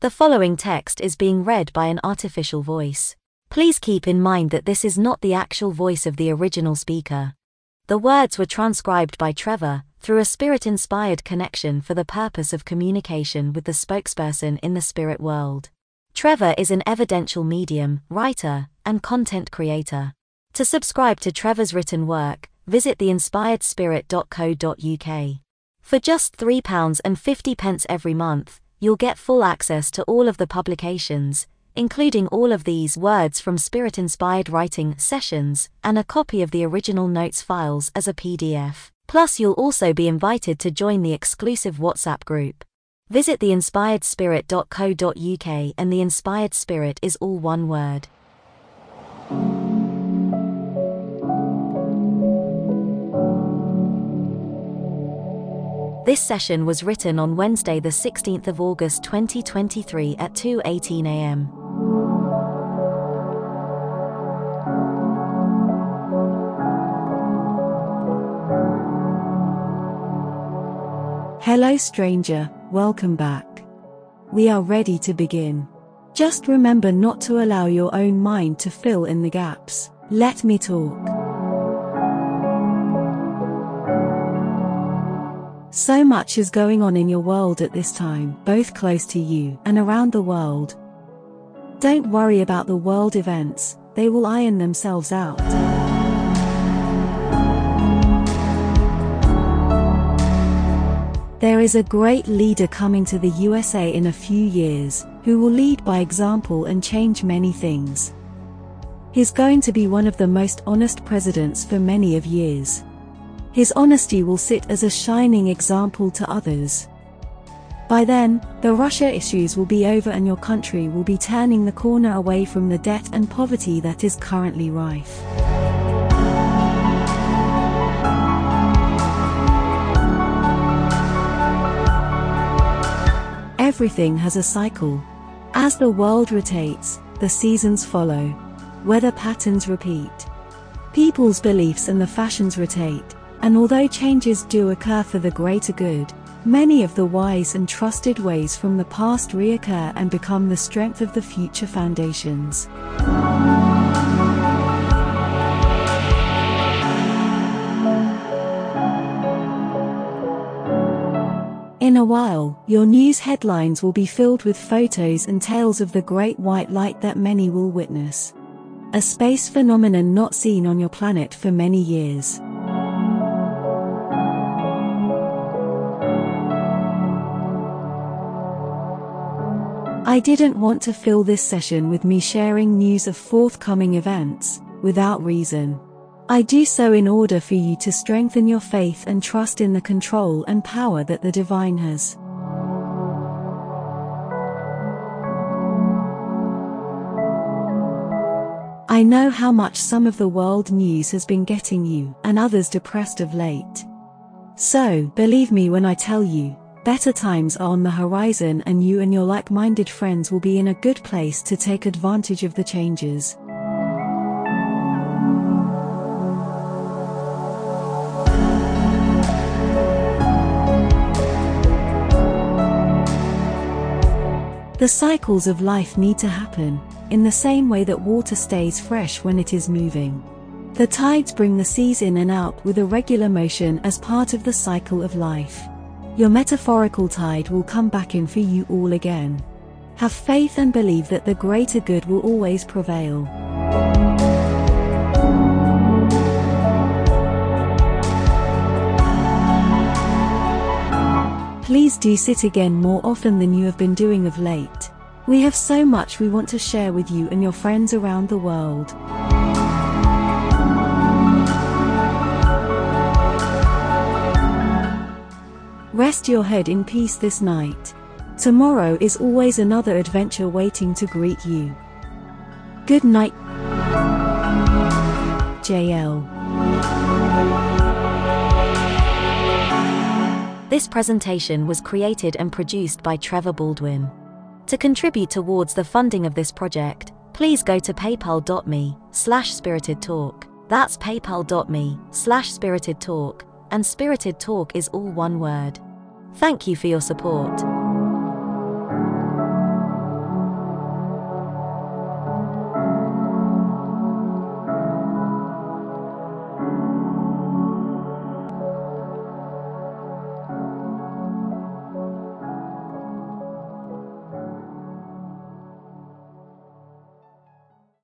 The following text is being read by an artificial voice. Please keep in mind that this is not the actual voice of the original speaker. The words were transcribed by Trevor through a spirit inspired connection for the purpose of communication with the spokesperson in the spirit world. Trevor is an evidential medium, writer, and content creator. To subscribe to Trevor's written work, visit theinspiredspirit.co.uk. For just £3.50 every month, you'll get full access to all of the publications, including all of these words from Spirit inspired writing sessions, and a copy of the original notes files as a PDF. Plus, you'll also be invited to join the exclusive WhatsApp group. Visit theinspiredspirit.co.uk, and the Inspired Spirit is all one word. This session was written on Wednesday the 16th of August 2023 at 2:18 a.m. Hello stranger, welcome back. We are ready to begin. Just remember not to allow your own mind to fill in the gaps. Let me talk. So much is going on in your world at this time, both close to you and around the world. Don't worry about the world events, they will iron themselves out. There is a great leader coming to the USA in a few years, who will lead by example and change many things. He's going to be one of the most honest presidents for many of years. His honesty will sit as a shining example to others. By then, the Russia issues will be over and your country will be turning the corner away from the debt and poverty that is currently rife. Everything has a cycle. As the world rotates, the seasons follow. Weather patterns repeat. People's beliefs and the fashions rotate. And although changes do occur for the greater good, many of the wise and trusted ways from the past reoccur and become the strength of the future foundations. In a while, your news headlines will be filled with photos and tales of the great white light that many will witness. A space phenomenon not seen on your planet for many years. I didn't want to fill this session with me sharing news of forthcoming events, without reason. I do so in order for you to strengthen your faith and trust in the control and power that the divine has. I know how much some of the world news has been getting you and others depressed of late. So, believe me when I tell you, Better times are on the horizon and you and your like-minded friends will be in a good place to take advantage of the changes. The cycles of life need to happen, in the same way that water stays fresh when it is moving. The tides bring the seas in and out with a regular motion as part of the cycle of life. Your metaphorical tide will come back in for you all again. Have faith and believe that the greater good will always prevail. Please do sit again more often than you have been doing of late. We have so much we want to share with you and your friends around the world. Rest your head in peace this night. Tomorrow is always another adventure waiting to greet you. Good night. JL. This presentation was created and produced by Trevor Baldwin. To contribute towards the funding of this project, please go to paypal.me slash spirited talk. That's paypal.me slash spirited talk, and spirited talk is all one word. Thank you for your support.